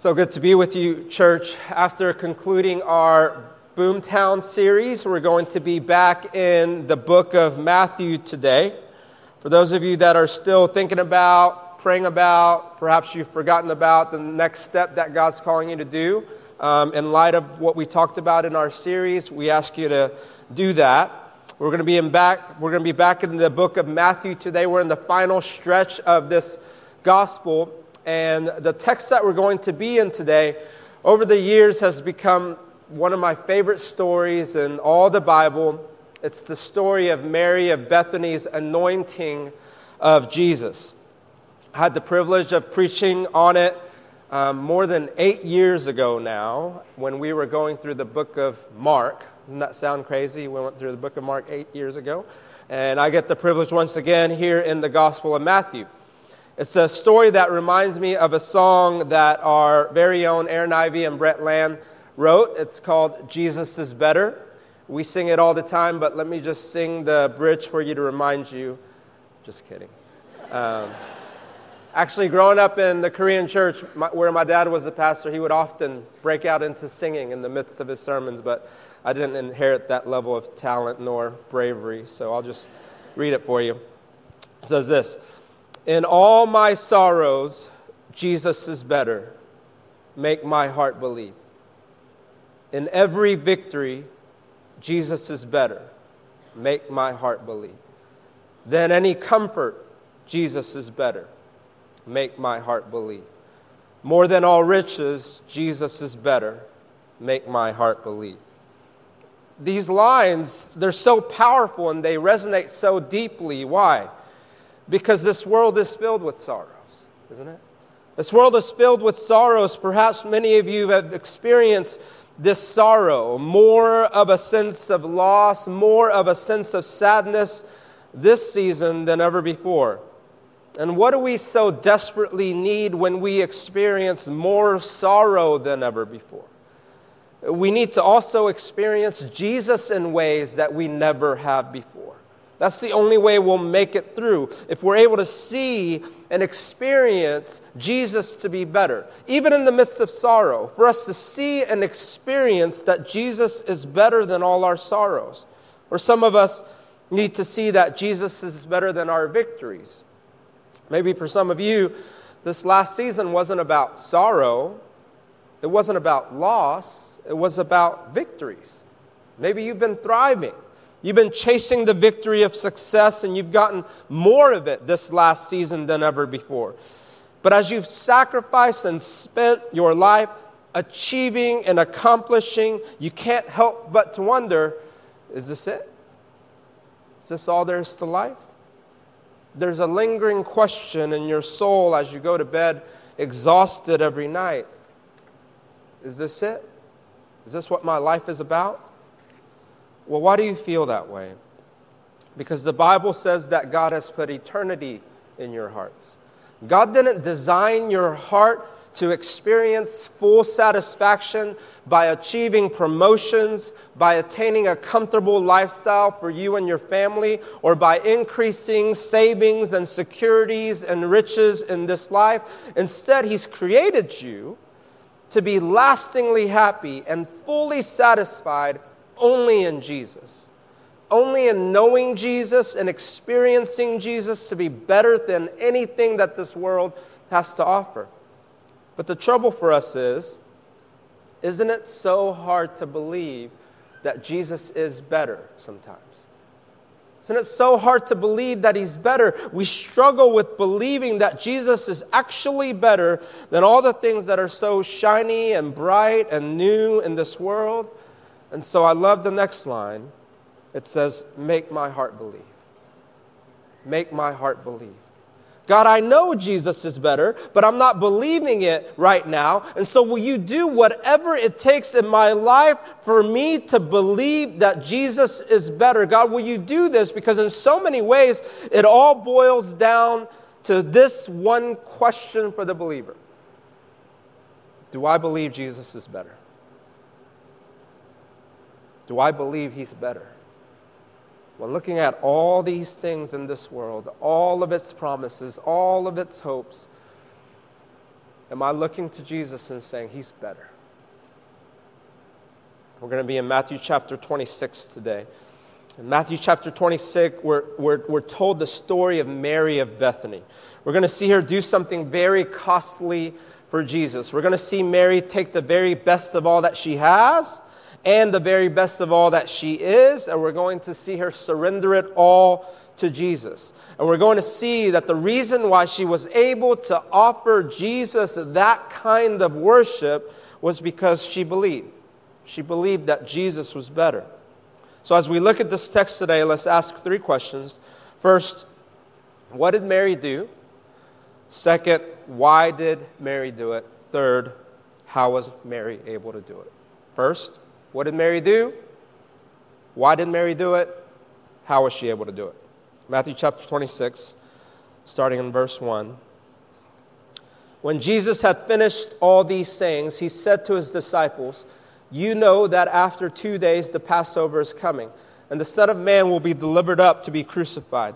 So good to be with you, church. After concluding our Boomtown series, we're going to be back in the book of Matthew today. For those of you that are still thinking about, praying about, perhaps you've forgotten about the next step that God's calling you to do, um, in light of what we talked about in our series, we ask you to do that. We're going to be in back. We're going to be back in the book of Matthew today. We're in the final stretch of this gospel. And the text that we're going to be in today, over the years, has become one of my favorite stories in all the Bible. It's the story of Mary of Bethany's anointing of Jesus. I had the privilege of preaching on it um, more than eight years ago now when we were going through the book of Mark. Doesn't that sound crazy? We went through the book of Mark eight years ago. And I get the privilege once again here in the Gospel of Matthew. It's a story that reminds me of a song that our very own Aaron Ivey and Brett Land wrote. It's called Jesus is Better. We sing it all the time, but let me just sing the bridge for you to remind you. Just kidding. Um, actually, growing up in the Korean church my, where my dad was the pastor, he would often break out into singing in the midst of his sermons, but I didn't inherit that level of talent nor bravery, so I'll just read it for you. It says this. In all my sorrows, Jesus is better. Make my heart believe. In every victory, Jesus is better. Make my heart believe. Than any comfort, Jesus is better. Make my heart believe. More than all riches, Jesus is better. Make my heart believe. These lines, they're so powerful and they resonate so deeply. Why? Because this world is filled with sorrows, isn't it? This world is filled with sorrows. Perhaps many of you have experienced this sorrow, more of a sense of loss, more of a sense of sadness this season than ever before. And what do we so desperately need when we experience more sorrow than ever before? We need to also experience Jesus in ways that we never have before. That's the only way we'll make it through. If we're able to see and experience Jesus to be better, even in the midst of sorrow, for us to see and experience that Jesus is better than all our sorrows. Or some of us need to see that Jesus is better than our victories. Maybe for some of you, this last season wasn't about sorrow, it wasn't about loss, it was about victories. Maybe you've been thriving. You've been chasing the victory of success and you've gotten more of it this last season than ever before. But as you've sacrificed and spent your life achieving and accomplishing, you can't help but to wonder is this it? Is this all there is to life? There's a lingering question in your soul as you go to bed exhausted every night. Is this it? Is this what my life is about? Well, why do you feel that way? Because the Bible says that God has put eternity in your hearts. God didn't design your heart to experience full satisfaction by achieving promotions, by attaining a comfortable lifestyle for you and your family, or by increasing savings and securities and riches in this life. Instead, He's created you to be lastingly happy and fully satisfied only in Jesus. Only in knowing Jesus and experiencing Jesus to be better than anything that this world has to offer. But the trouble for us is, isn't it so hard to believe that Jesus is better sometimes? Isn't it so hard to believe that He's better? We struggle with believing that Jesus is actually better than all the things that are so shiny and bright and new in this world. And so I love the next line. It says, Make my heart believe. Make my heart believe. God, I know Jesus is better, but I'm not believing it right now. And so, will you do whatever it takes in my life for me to believe that Jesus is better? God, will you do this? Because, in so many ways, it all boils down to this one question for the believer Do I believe Jesus is better? Do I believe He's better? When looking at all these things in this world, all of its promises, all of its hopes, am I looking to Jesus and saying, He's better? We're going to be in Matthew chapter 26 today. In Matthew chapter 26, we're, we're, we're told the story of Mary of Bethany. We're going to see her do something very costly for Jesus. We're going to see Mary take the very best of all that she has and the very best of all that she is, and we're going to see her surrender it all to Jesus. And we're going to see that the reason why she was able to offer Jesus that kind of worship was because she believed. She believed that Jesus was better. So, as we look at this text today, let's ask three questions. First, what did Mary do? Second, why did Mary do it? Third, how was Mary able to do it? First, what did Mary do? Why did Mary do it? How was she able to do it? Matthew chapter 26, starting in verse 1. When Jesus had finished all these sayings, he said to his disciples, You know that after two days the Passover is coming, and the Son of Man will be delivered up to be crucified.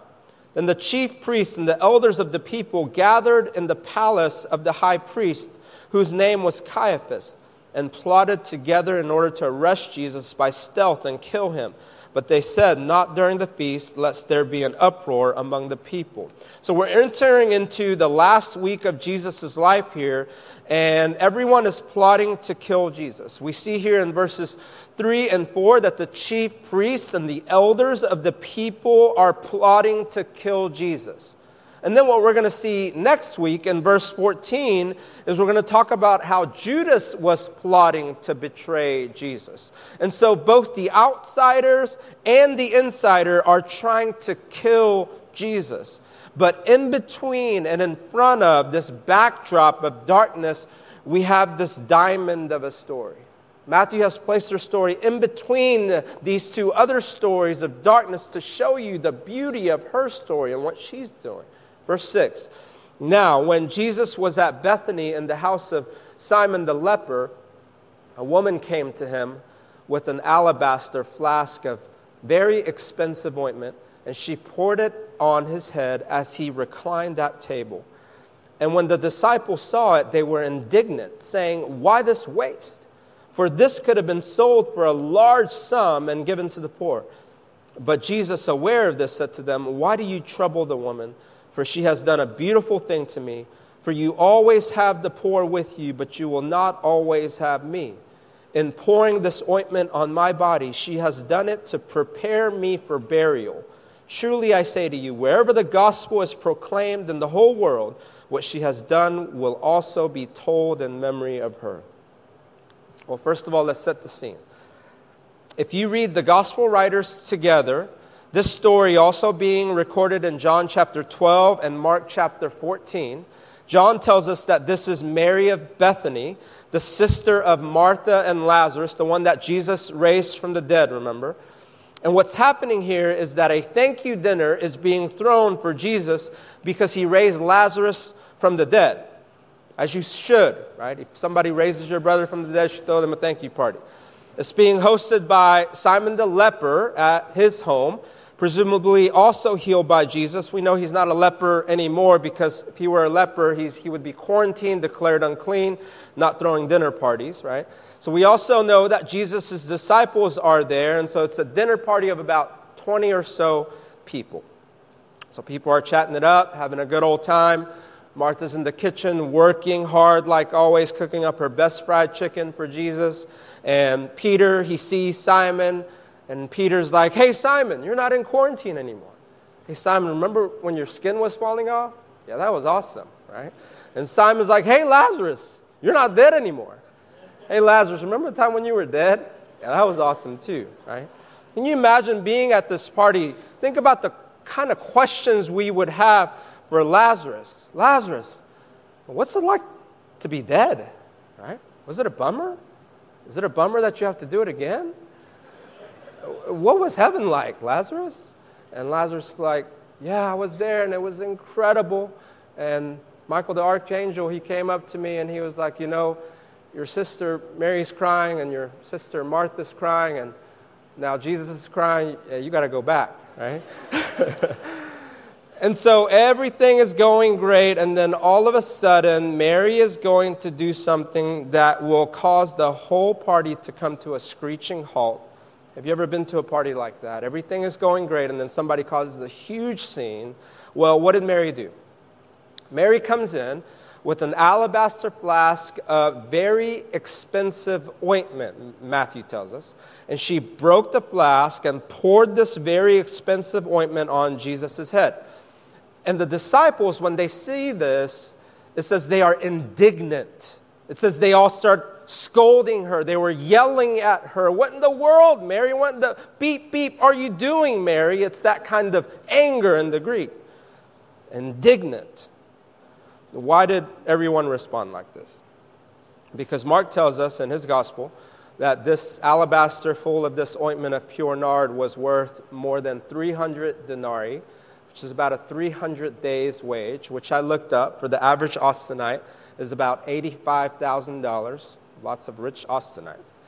Then the chief priests and the elders of the people gathered in the palace of the high priest, whose name was Caiaphas, and plotted together in order to arrest Jesus by stealth and kill him. But they said, Not during the feast, lest there be an uproar among the people. So we're entering into the last week of Jesus' life here, and everyone is plotting to kill Jesus. We see here in verses 3 and 4 that the chief priests and the elders of the people are plotting to kill Jesus. And then what we're going to see next week in verse 14 is we're going to talk about how Judas was plotting to betray Jesus. And so both the outsiders and the insider are trying to kill Jesus. But in between and in front of this backdrop of darkness, we have this diamond of a story. Matthew has placed her story in between these two other stories of darkness to show you the beauty of her story and what she's doing. Verse 6 Now, when Jesus was at Bethany in the house of Simon the leper, a woman came to him with an alabaster flask of very expensive ointment, and she poured it on his head as he reclined at table. And when the disciples saw it, they were indignant, saying, Why this waste? For this could have been sold for a large sum and given to the poor. But Jesus, aware of this, said to them, Why do you trouble the woman? For she has done a beautiful thing to me. For you always have the poor with you, but you will not always have me. In pouring this ointment on my body, she has done it to prepare me for burial. Truly I say to you, wherever the gospel is proclaimed in the whole world, what she has done will also be told in memory of her. Well, first of all, let's set the scene. If you read the gospel writers together, this story also being recorded in John chapter 12 and Mark chapter 14. John tells us that this is Mary of Bethany, the sister of Martha and Lazarus, the one that Jesus raised from the dead, remember? And what's happening here is that a thank you dinner is being thrown for Jesus because he raised Lazarus from the dead. As you should, right? If somebody raises your brother from the dead, you throw them a thank you party. It's being hosted by Simon the leper at his home presumably also healed by Jesus. We know he's not a leper anymore because if he were a leper, he would be quarantined, declared unclean, not throwing dinner parties, right? So we also know that Jesus' disciples are there, and so it's a dinner party of about 20 or so people. So people are chatting it up, having a good old time. Martha's in the kitchen working hard, like always, cooking up her best fried chicken for Jesus. And Peter, he sees Simon and Peter's like, Hey, Simon, you're not in quarantine anymore. Hey, Simon, remember when your skin was falling off? Yeah, that was awesome, right? And Simon's like, Hey, Lazarus, you're not dead anymore. Hey, Lazarus, remember the time when you were dead? Yeah, that was awesome too, right? Can you imagine being at this party? Think about the kind of questions we would have for Lazarus. Lazarus, what's it like to be dead, right? Was it a bummer? Is it a bummer that you have to do it again? What was heaven like, Lazarus? And Lazarus like, yeah, I was there and it was incredible. And Michael the archangel, he came up to me and he was like, you know, your sister Mary's crying and your sister Martha's crying and now Jesus is crying. Yeah, you got to go back, right? And so everything is going great, and then all of a sudden, Mary is going to do something that will cause the whole party to come to a screeching halt. Have you ever been to a party like that? Everything is going great, and then somebody causes a huge scene. Well, what did Mary do? Mary comes in with an alabaster flask of very expensive ointment, Matthew tells us. And she broke the flask and poured this very expensive ointment on Jesus' head. And the disciples, when they see this, it says they are indignant. It says they all start scolding her. They were yelling at her. What in the world, Mary? What in the beep, beep are you doing, Mary? It's that kind of anger in the Greek. Indignant. Why did everyone respond like this? Because Mark tells us in his gospel that this alabaster full of this ointment of pure nard was worth more than 300 denarii which is about a 300 days wage, which I looked up for the average Austinite is about $85,000. Lots of rich Austinites.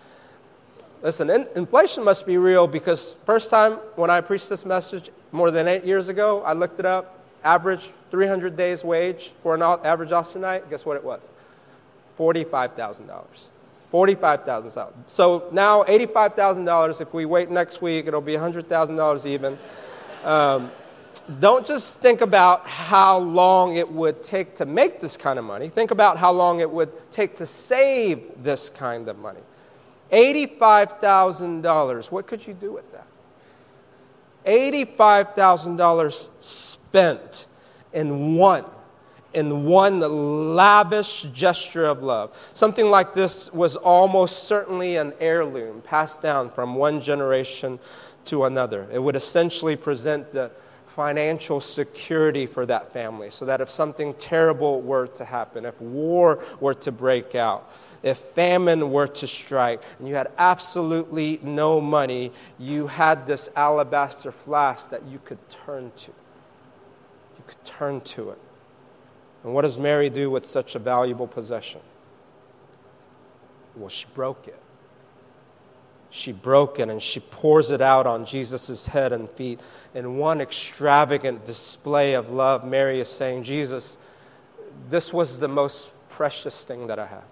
Listen, in, inflation must be real because first time when I preached this message more than eight years ago, I looked it up. Average 300 days wage for an average Austinite. Guess what it was? $45,000. $45,000. So now $85,000. If we wait next week, it'll be $100,000 even. Um, don't just think about how long it would take to make this kind of money. Think about how long it would take to save this kind of money. $85,000. What could you do with that? $85,000 spent in one, in one lavish gesture of love. Something like this was almost certainly an heirloom passed down from one generation to another. It would essentially present the financial security for that family so that if something terrible were to happen, if war were to break out, if famine were to strike, and you had absolutely no money, you had this alabaster flask that you could turn to. You could turn to it. And what does Mary do with such a valuable possession? Well, she broke it she broke it and she pours it out on Jesus' head and feet. In one extravagant display of love, Mary is saying, Jesus, this was the most precious thing that I have.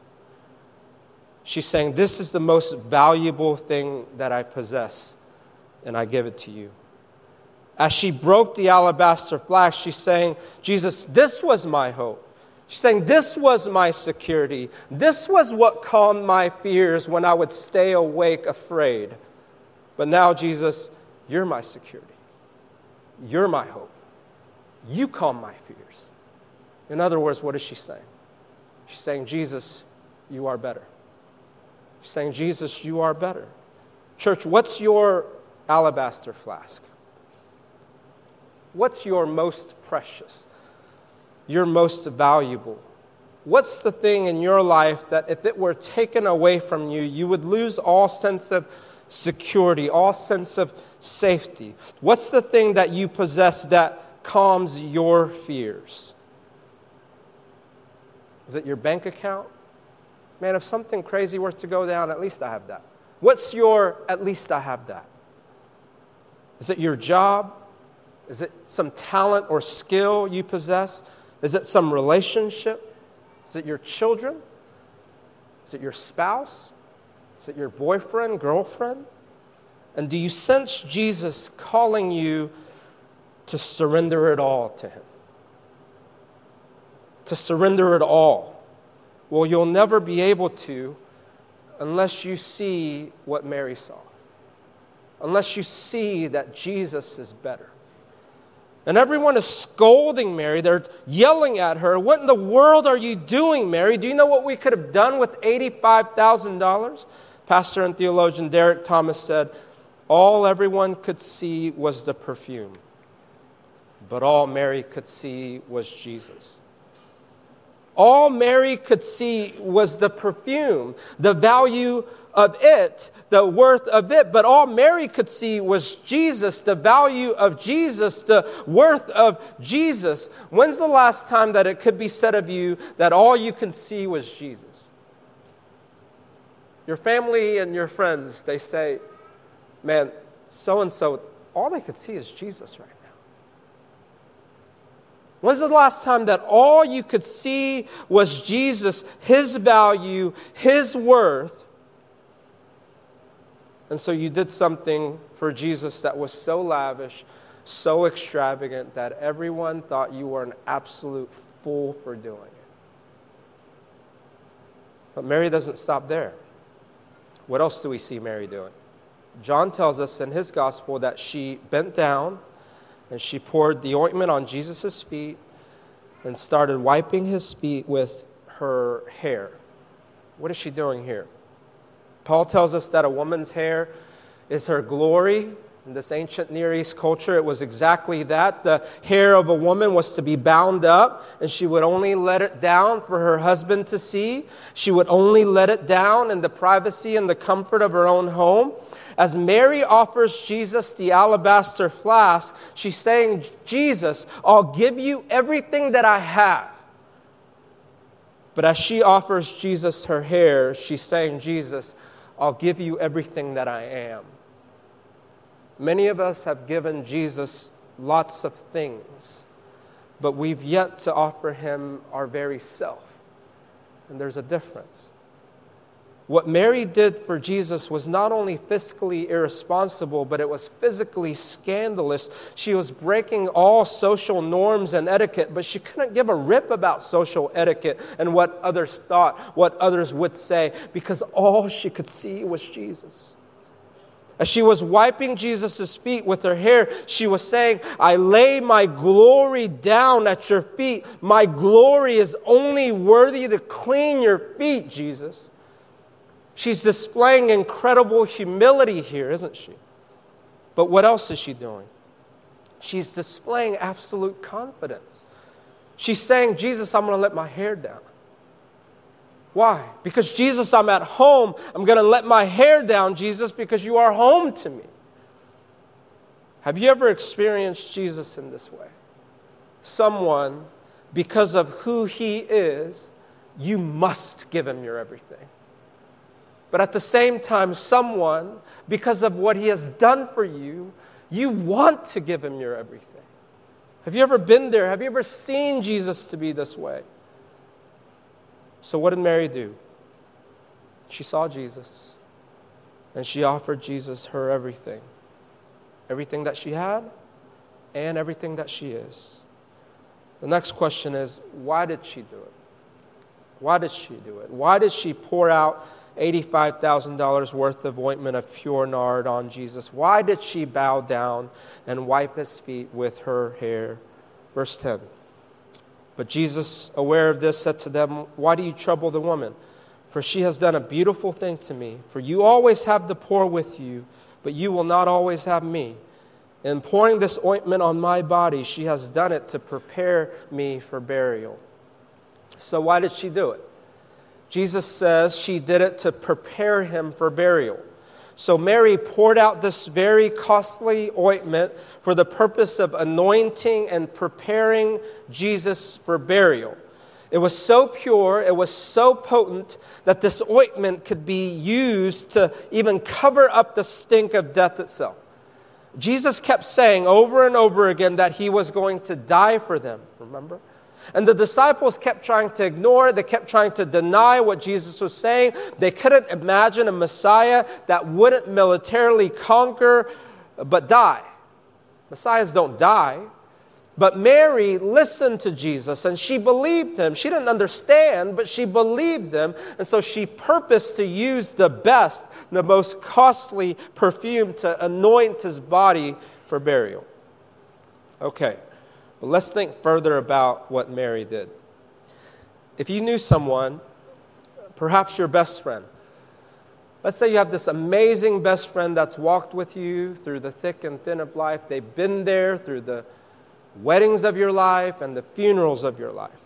She's saying, This is the most valuable thing that I possess, and I give it to you. As she broke the alabaster flask, she's saying, Jesus, this was my hope. She's saying, This was my security. This was what calmed my fears when I would stay awake afraid. But now, Jesus, you're my security. You're my hope. You calm my fears. In other words, what is she saying? She's saying, Jesus, you are better. She's saying, Jesus, you are better. Church, what's your alabaster flask? What's your most precious? You're most valuable? What's the thing in your life that if it were taken away from you, you would lose all sense of security, all sense of safety? What's the thing that you possess that calms your fears? Is it your bank account? Man, if something crazy were to go down, at least I have that. What's your, at least I have that? Is it your job? Is it some talent or skill you possess? Is it some relationship? Is it your children? Is it your spouse? Is it your boyfriend, girlfriend? And do you sense Jesus calling you to surrender it all to Him? To surrender it all. Well, you'll never be able to unless you see what Mary saw, unless you see that Jesus is better. And everyone is scolding Mary. They're yelling at her. What in the world are you doing, Mary? Do you know what we could have done with $85,000? Pastor and theologian Derek Thomas said, All everyone could see was the perfume, but all Mary could see was Jesus. All Mary could see was the perfume, the value of it, the worth of it. But all Mary could see was Jesus, the value of Jesus, the worth of Jesus. When's the last time that it could be said of you that all you can see was Jesus? Your family and your friends, they say, man, so and so, all they could see is Jesus right now. When's the last time that all you could see was Jesus, His value, His worth? And so you did something for Jesus that was so lavish, so extravagant, that everyone thought you were an absolute fool for doing it. But Mary doesn't stop there. What else do we see Mary doing? John tells us in his gospel that she bent down and she poured the ointment on Jesus' feet and started wiping his feet with her hair. What is she doing here? Paul tells us that a woman's hair is her glory. In this ancient Near East culture, it was exactly that. The hair of a woman was to be bound up, and she would only let it down for her husband to see. She would only let it down in the privacy and the comfort of her own home. As Mary offers Jesus the alabaster flask, she's saying, Jesus, I'll give you everything that I have. But as she offers Jesus her hair, she's saying, Jesus, I'll give you everything that I am. Many of us have given Jesus lots of things, but we've yet to offer him our very self. And there's a difference. What Mary did for Jesus was not only fiscally irresponsible, but it was physically scandalous. She was breaking all social norms and etiquette, but she couldn't give a rip about social etiquette and what others thought, what others would say, because all she could see was Jesus. As she was wiping Jesus' feet with her hair, she was saying, I lay my glory down at your feet. My glory is only worthy to clean your feet, Jesus. She's displaying incredible humility here, isn't she? But what else is she doing? She's displaying absolute confidence. She's saying, Jesus, I'm going to let my hair down. Why? Because Jesus, I'm at home. I'm going to let my hair down, Jesus, because you are home to me. Have you ever experienced Jesus in this way? Someone, because of who he is, you must give him your everything. But at the same time, someone, because of what he has done for you, you want to give him your everything. Have you ever been there? Have you ever seen Jesus to be this way? So, what did Mary do? She saw Jesus and she offered Jesus her everything everything that she had and everything that she is. The next question is why did she do it? Why did she do it? Why did she pour out $85,000 worth of ointment of pure nard on Jesus. Why did she bow down and wipe his feet with her hair? Verse 10. But Jesus, aware of this, said to them, Why do you trouble the woman? For she has done a beautiful thing to me. For you always have the poor with you, but you will not always have me. In pouring this ointment on my body, she has done it to prepare me for burial. So, why did she do it? Jesus says she did it to prepare him for burial. So Mary poured out this very costly ointment for the purpose of anointing and preparing Jesus for burial. It was so pure, it was so potent that this ointment could be used to even cover up the stink of death itself. Jesus kept saying over and over again that he was going to die for them, remember? And the disciples kept trying to ignore it. They kept trying to deny what Jesus was saying. They couldn't imagine a Messiah that wouldn't militarily conquer but die. Messiahs don't die. But Mary listened to Jesus and she believed him. She didn't understand, but she believed him. And so she purposed to use the best, the most costly perfume to anoint his body for burial. Okay. But let's think further about what Mary did. If you knew someone, perhaps your best friend, let's say you have this amazing best friend that's walked with you through the thick and thin of life, they've been there through the weddings of your life and the funerals of your life.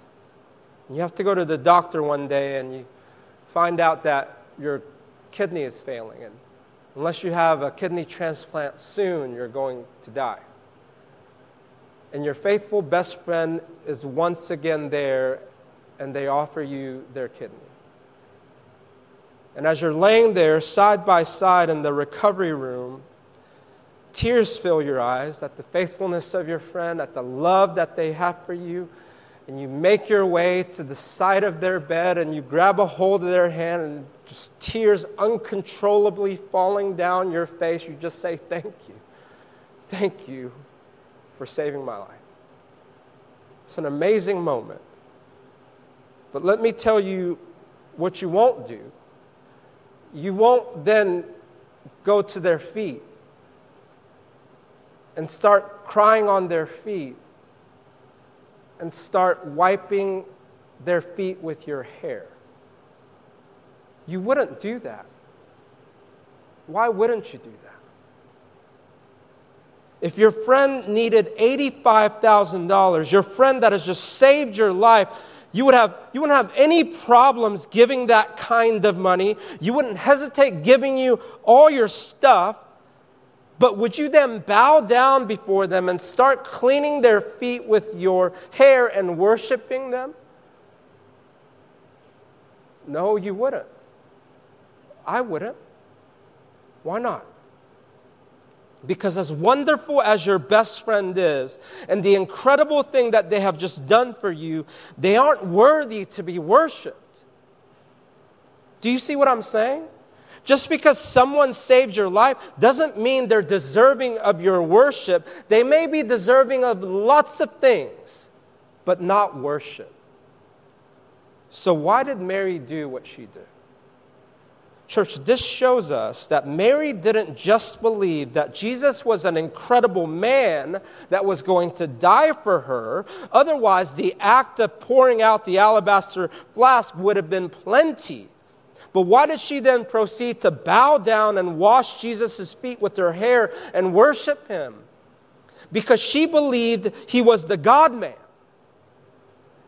You have to go to the doctor one day and you find out that your kidney is failing. And unless you have a kidney transplant soon, you're going to die and your faithful best friend is once again there and they offer you their kidney. And as you're laying there side by side in the recovery room, tears fill your eyes at the faithfulness of your friend, at the love that they have for you, and you make your way to the side of their bed and you grab a hold of their hand and just tears uncontrollably falling down your face, you just say, Thank you. Thank you for saving my life. It's an amazing moment. But let me tell you what you won't do. You won't then go to their feet and start crying on their feet and start wiping their feet with your hair. You wouldn't do that. Why wouldn't you do that? If your friend needed $85,000, your friend that has just saved your life, you, would have, you wouldn't have any problems giving that kind of money. You wouldn't hesitate giving you all your stuff. But would you then bow down before them and start cleaning their feet with your hair and worshiping them? No, you wouldn't. I wouldn't. Why not? Because, as wonderful as your best friend is, and the incredible thing that they have just done for you, they aren't worthy to be worshiped. Do you see what I'm saying? Just because someone saved your life doesn't mean they're deserving of your worship. They may be deserving of lots of things, but not worship. So, why did Mary do what she did? Church, this shows us that Mary didn't just believe that Jesus was an incredible man that was going to die for her. Otherwise, the act of pouring out the alabaster flask would have been plenty. But why did she then proceed to bow down and wash Jesus' feet with her hair and worship him? Because she believed he was the God man.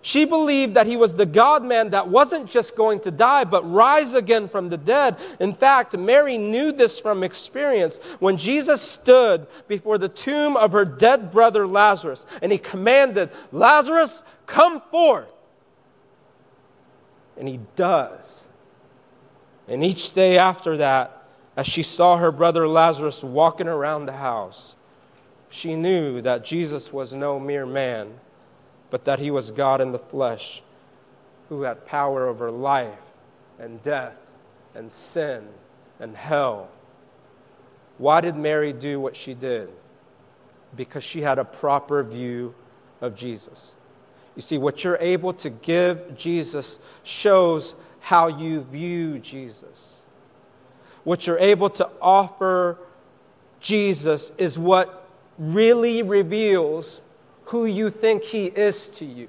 She believed that he was the God man that wasn't just going to die, but rise again from the dead. In fact, Mary knew this from experience when Jesus stood before the tomb of her dead brother Lazarus and he commanded, Lazarus, come forth. And he does. And each day after that, as she saw her brother Lazarus walking around the house, she knew that Jesus was no mere man but that he was God in the flesh who had power over life and death and sin and hell. Why did Mary do what she did? Because she had a proper view of Jesus. You see, what you're able to give Jesus shows how you view Jesus. What you're able to offer Jesus is what really reveals who you think He is to you.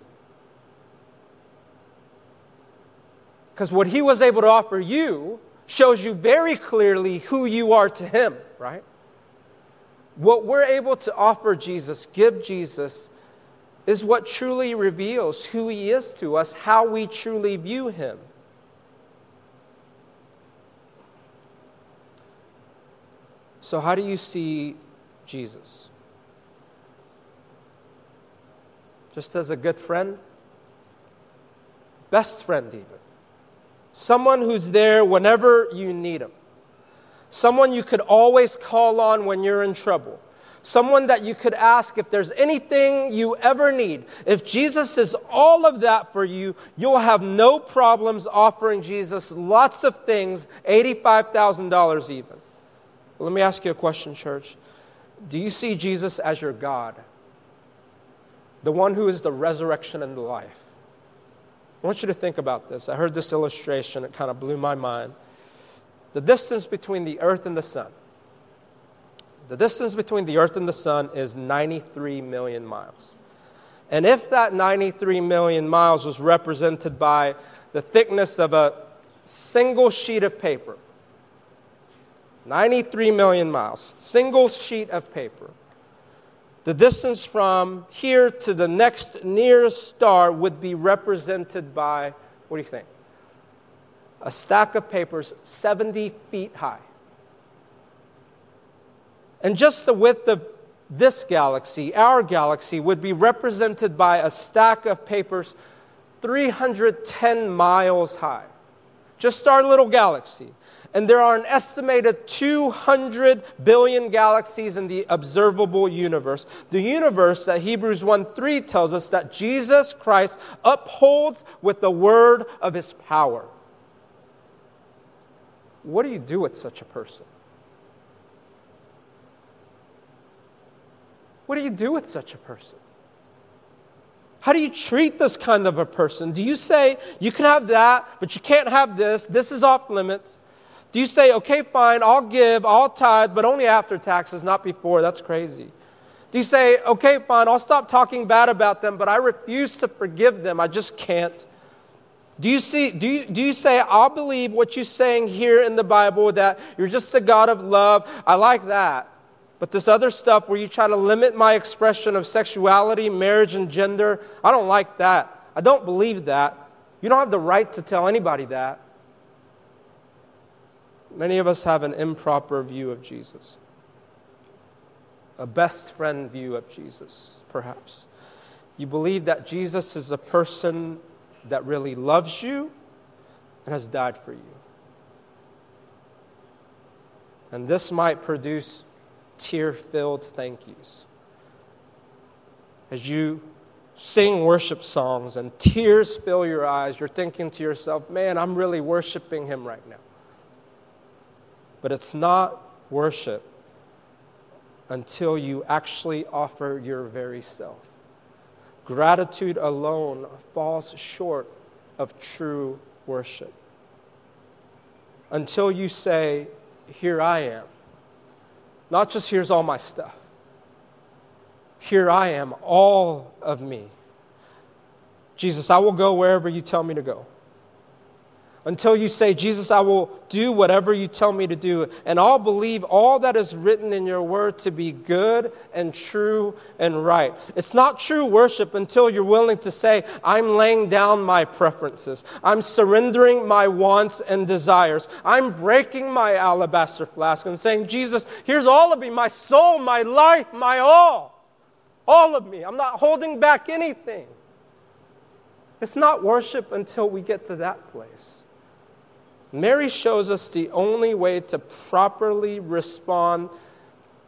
Because what He was able to offer you shows you very clearly who you are to Him, right? What we're able to offer Jesus, give Jesus, is what truly reveals who He is to us, how we truly view Him. So, how do you see Jesus? Just as a good friend, best friend, even. Someone who's there whenever you need him. Someone you could always call on when you're in trouble. Someone that you could ask if there's anything you ever need. If Jesus is all of that for you, you'll have no problems offering Jesus lots of things, $85,000 even. Let me ask you a question, church. Do you see Jesus as your God? The one who is the resurrection and the life. I want you to think about this. I heard this illustration, it kind of blew my mind. The distance between the earth and the sun. The distance between the earth and the sun is 93 million miles. And if that 93 million miles was represented by the thickness of a single sheet of paper, 93 million miles, single sheet of paper, the distance from here to the next nearest star would be represented by, what do you think? A stack of papers 70 feet high. And just the width of this galaxy, our galaxy, would be represented by a stack of papers 310 miles high. Just our little galaxy. And there are an estimated 200 billion galaxies in the observable universe. The universe that Hebrews 1 3 tells us that Jesus Christ upholds with the word of his power. What do you do with such a person? What do you do with such a person? How do you treat this kind of a person? Do you say, you can have that, but you can't have this, this is off limits? Do you say, okay, fine, I'll give, I'll tithe, but only after taxes, not before? That's crazy. Do you say, okay, fine, I'll stop talking bad about them, but I refuse to forgive them? I just can't. Do you, see, do, you, do you say, I'll believe what you're saying here in the Bible, that you're just a God of love? I like that. But this other stuff where you try to limit my expression of sexuality, marriage, and gender, I don't like that. I don't believe that. You don't have the right to tell anybody that. Many of us have an improper view of Jesus, a best friend view of Jesus, perhaps. You believe that Jesus is a person that really loves you and has died for you. And this might produce tear filled thank yous. As you sing worship songs and tears fill your eyes, you're thinking to yourself, man, I'm really worshiping him right now. But it's not worship until you actually offer your very self. Gratitude alone falls short of true worship. Until you say, Here I am. Not just here's all my stuff. Here I am, all of me. Jesus, I will go wherever you tell me to go until you say, Jesus, I will do whatever you tell me to do, and I'll believe all that is written in your word to be good and true and right. It's not true worship until you're willing to say, I'm laying down my preferences, I'm surrendering my wants and desires, I'm breaking my alabaster flask and saying, Jesus, here's all of me my soul, my life, my all. All of me. I'm not holding back anything. It's not worship until we get to that place. Mary shows us the only way to properly respond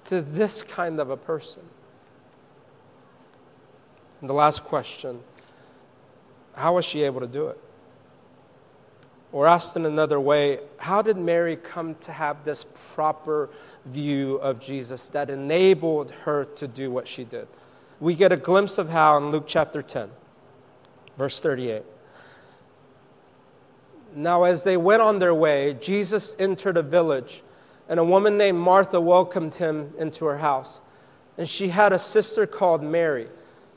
to this kind of a person. And the last question how was she able to do it? Or asked in another way, how did Mary come to have this proper view of Jesus that enabled her to do what she did? We get a glimpse of how in Luke chapter 10, verse 38. Now, as they went on their way, Jesus entered a village, and a woman named Martha welcomed him into her house. And she had a sister called Mary,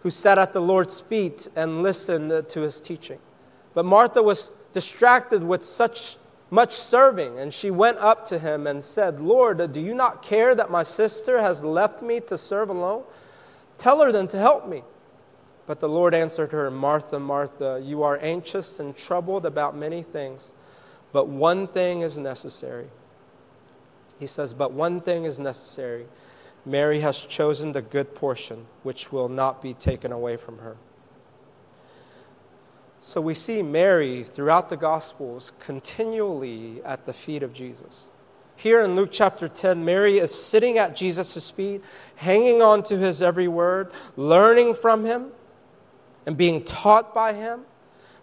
who sat at the Lord's feet and listened to his teaching. But Martha was distracted with such much serving, and she went up to him and said, Lord, do you not care that my sister has left me to serve alone? Tell her then to help me. But the Lord answered her, Martha, Martha, you are anxious and troubled about many things, but one thing is necessary. He says, But one thing is necessary. Mary has chosen the good portion, which will not be taken away from her. So we see Mary throughout the Gospels continually at the feet of Jesus. Here in Luke chapter 10, Mary is sitting at Jesus' feet, hanging on to his every word, learning from him and being taught by him.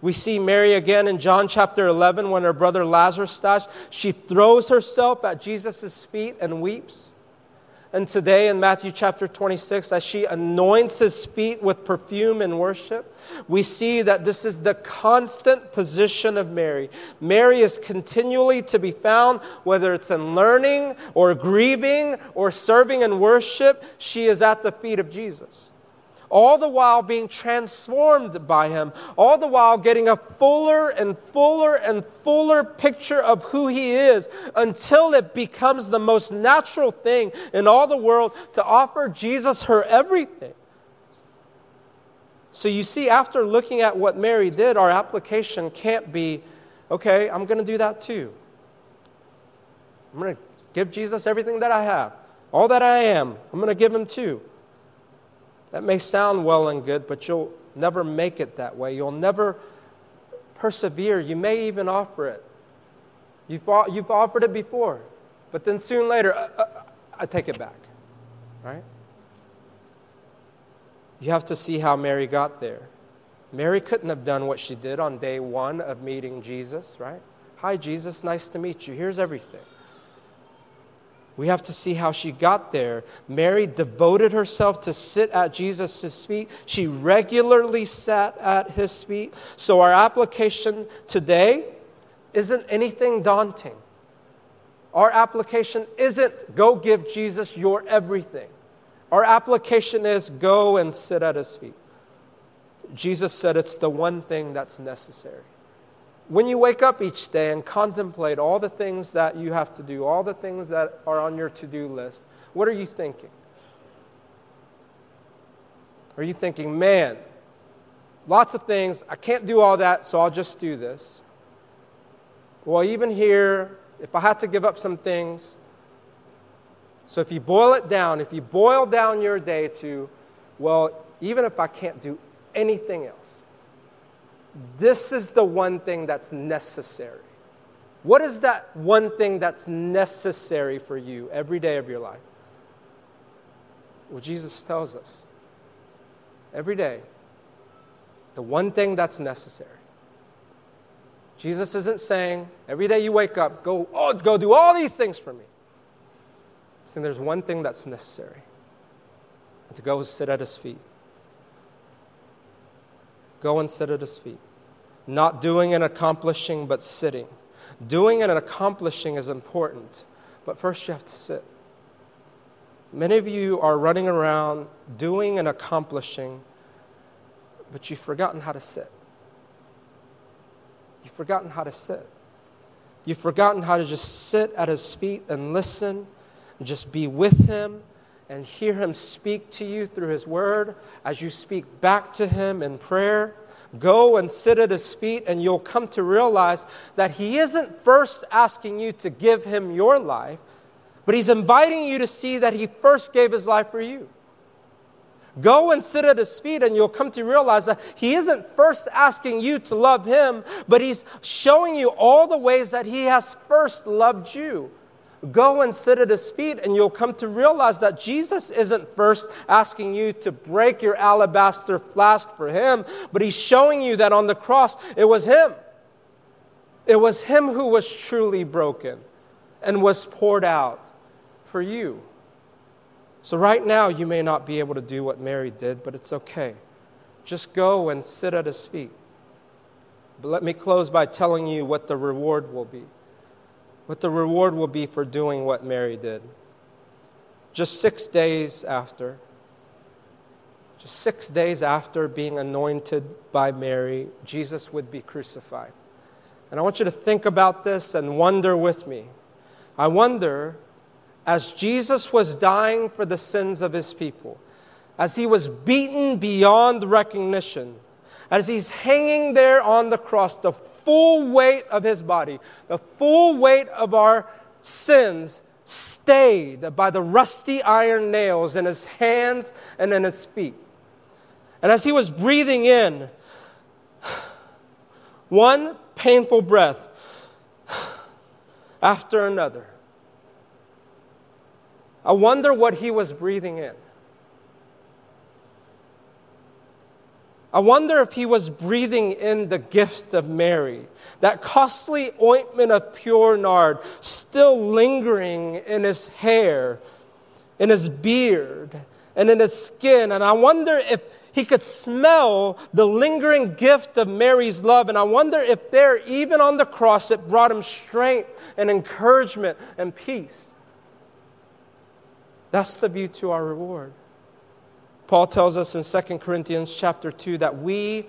We see Mary again in John chapter 11 when her brother Lazarus dies. She throws herself at Jesus' feet and weeps. And today in Matthew chapter 26, as she anoints his feet with perfume and worship, we see that this is the constant position of Mary. Mary is continually to be found, whether it's in learning or grieving or serving in worship, she is at the feet of Jesus all the while being transformed by Him, all the while getting a fuller and fuller and fuller picture of who He is until it becomes the most natural thing in all the world to offer Jesus her everything. So you see, after looking at what Mary did, our application can't be, okay, I'm going to do that too. I'm going to give Jesus everything that I have, all that I am. I'm going to give him too. That may sound well and good, but you'll never make it that way. You'll never persevere. You may even offer it. You've, you've offered it before, but then soon later, uh, uh, I take it back, right? You have to see how Mary got there. Mary couldn't have done what she did on day one of meeting Jesus, right? Hi, Jesus, nice to meet you. Here's everything. We have to see how she got there. Mary devoted herself to sit at Jesus' feet. She regularly sat at his feet. So, our application today isn't anything daunting. Our application isn't go give Jesus your everything. Our application is go and sit at his feet. Jesus said it's the one thing that's necessary. When you wake up each day and contemplate all the things that you have to do, all the things that are on your to do list, what are you thinking? Are you thinking, man, lots of things, I can't do all that, so I'll just do this? Well, even here, if I had to give up some things, so if you boil it down, if you boil down your day to, well, even if I can't do anything else, this is the one thing that's necessary. What is that one thing that's necessary for you every day of your life? Well, Jesus tells us every day the one thing that's necessary. Jesus isn't saying every day you wake up, go, oh, go do all these things for me. He's saying there's one thing that's necessary to go sit at his feet. Go and sit at his feet. Not doing and accomplishing, but sitting. Doing and accomplishing is important, but first you have to sit. Many of you are running around doing and accomplishing, but you've forgotten how to sit. You've forgotten how to sit. You've forgotten how to just sit at his feet and listen, and just be with him and hear Him speak to you through His Word as you speak back to Him in prayer. Go and sit at His feet, and you'll come to realize that He isn't first asking you to give Him your life, but He's inviting you to see that He first gave His life for you. Go and sit at his feet, and you'll come to realize that he isn't first asking you to love him, but he's showing you all the ways that he has first loved you. Go and sit at his feet, and you'll come to realize that Jesus isn't first asking you to break your alabaster flask for him, but he's showing you that on the cross it was him. It was him who was truly broken and was poured out for you. So, right now, you may not be able to do what Mary did, but it's okay. Just go and sit at his feet. But let me close by telling you what the reward will be what the reward will be for doing what Mary did. Just six days after, just six days after being anointed by Mary, Jesus would be crucified. And I want you to think about this and wonder with me. I wonder, as Jesus was dying for the sins of his people, as he was beaten beyond recognition, as he's hanging there on the cross, the full weight of his body, the full weight of our sins stayed by the rusty iron nails in his hands and in his feet. And as he was breathing in, one painful breath after another, I wonder what he was breathing in. I wonder if he was breathing in the gift of Mary, that costly ointment of pure nard still lingering in his hair, in his beard, and in his skin. And I wonder if he could smell the lingering gift of Mary's love. And I wonder if there, even on the cross, it brought him strength and encouragement and peace. That's the view to our reward. Paul tells us in 2 Corinthians chapter 2 that we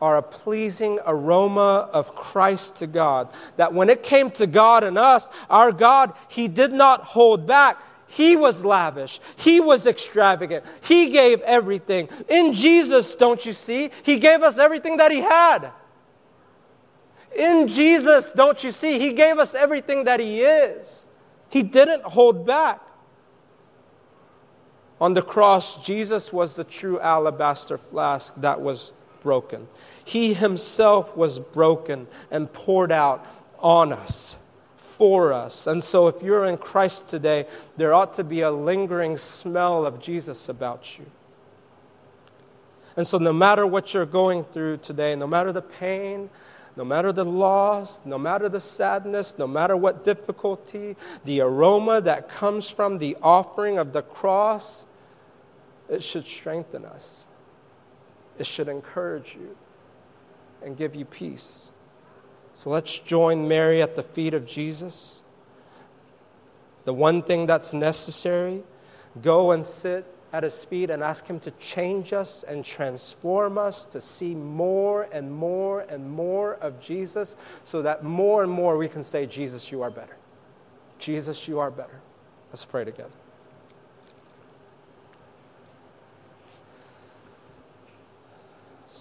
are a pleasing aroma of Christ to God. That when it came to God and us, our God, He did not hold back. He was lavish. He was extravagant. He gave everything. In Jesus, don't you see? He gave us everything that He had. In Jesus, don't you see? He gave us everything that He is. He didn't hold back. On the cross, Jesus was the true alabaster flask that was broken. He himself was broken and poured out on us for us. And so, if you're in Christ today, there ought to be a lingering smell of Jesus about you. And so, no matter what you're going through today, no matter the pain, no matter the loss, no matter the sadness, no matter what difficulty, the aroma that comes from the offering of the cross, it should strengthen us. It should encourage you and give you peace. So let's join Mary at the feet of Jesus. The one thing that's necessary go and sit at his feet and ask him to change us and transform us to see more and more and more of Jesus so that more and more we can say, Jesus, you are better. Jesus, you are better. Let's pray together.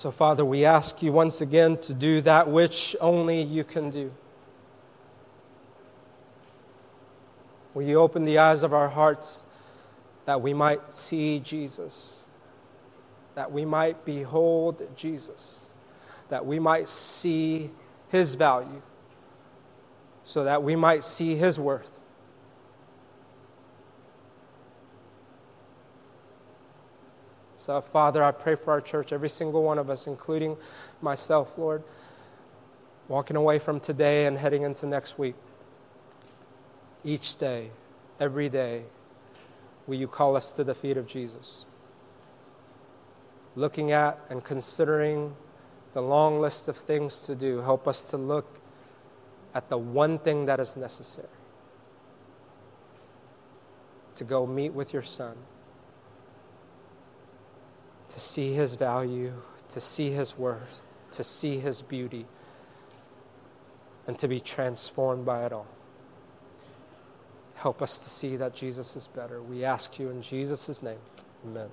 So, Father, we ask you once again to do that which only you can do. Will you open the eyes of our hearts that we might see Jesus, that we might behold Jesus, that we might see his value, so that we might see his worth? So, Father, I pray for our church, every single one of us, including myself, Lord, walking away from today and heading into next week. Each day, every day, will you call us to the feet of Jesus? Looking at and considering the long list of things to do, help us to look at the one thing that is necessary to go meet with your Son to see his value, to see his worth, to see his beauty, and to be transformed by it all. Help us to see that Jesus is better. We ask you in Jesus' name. Amen.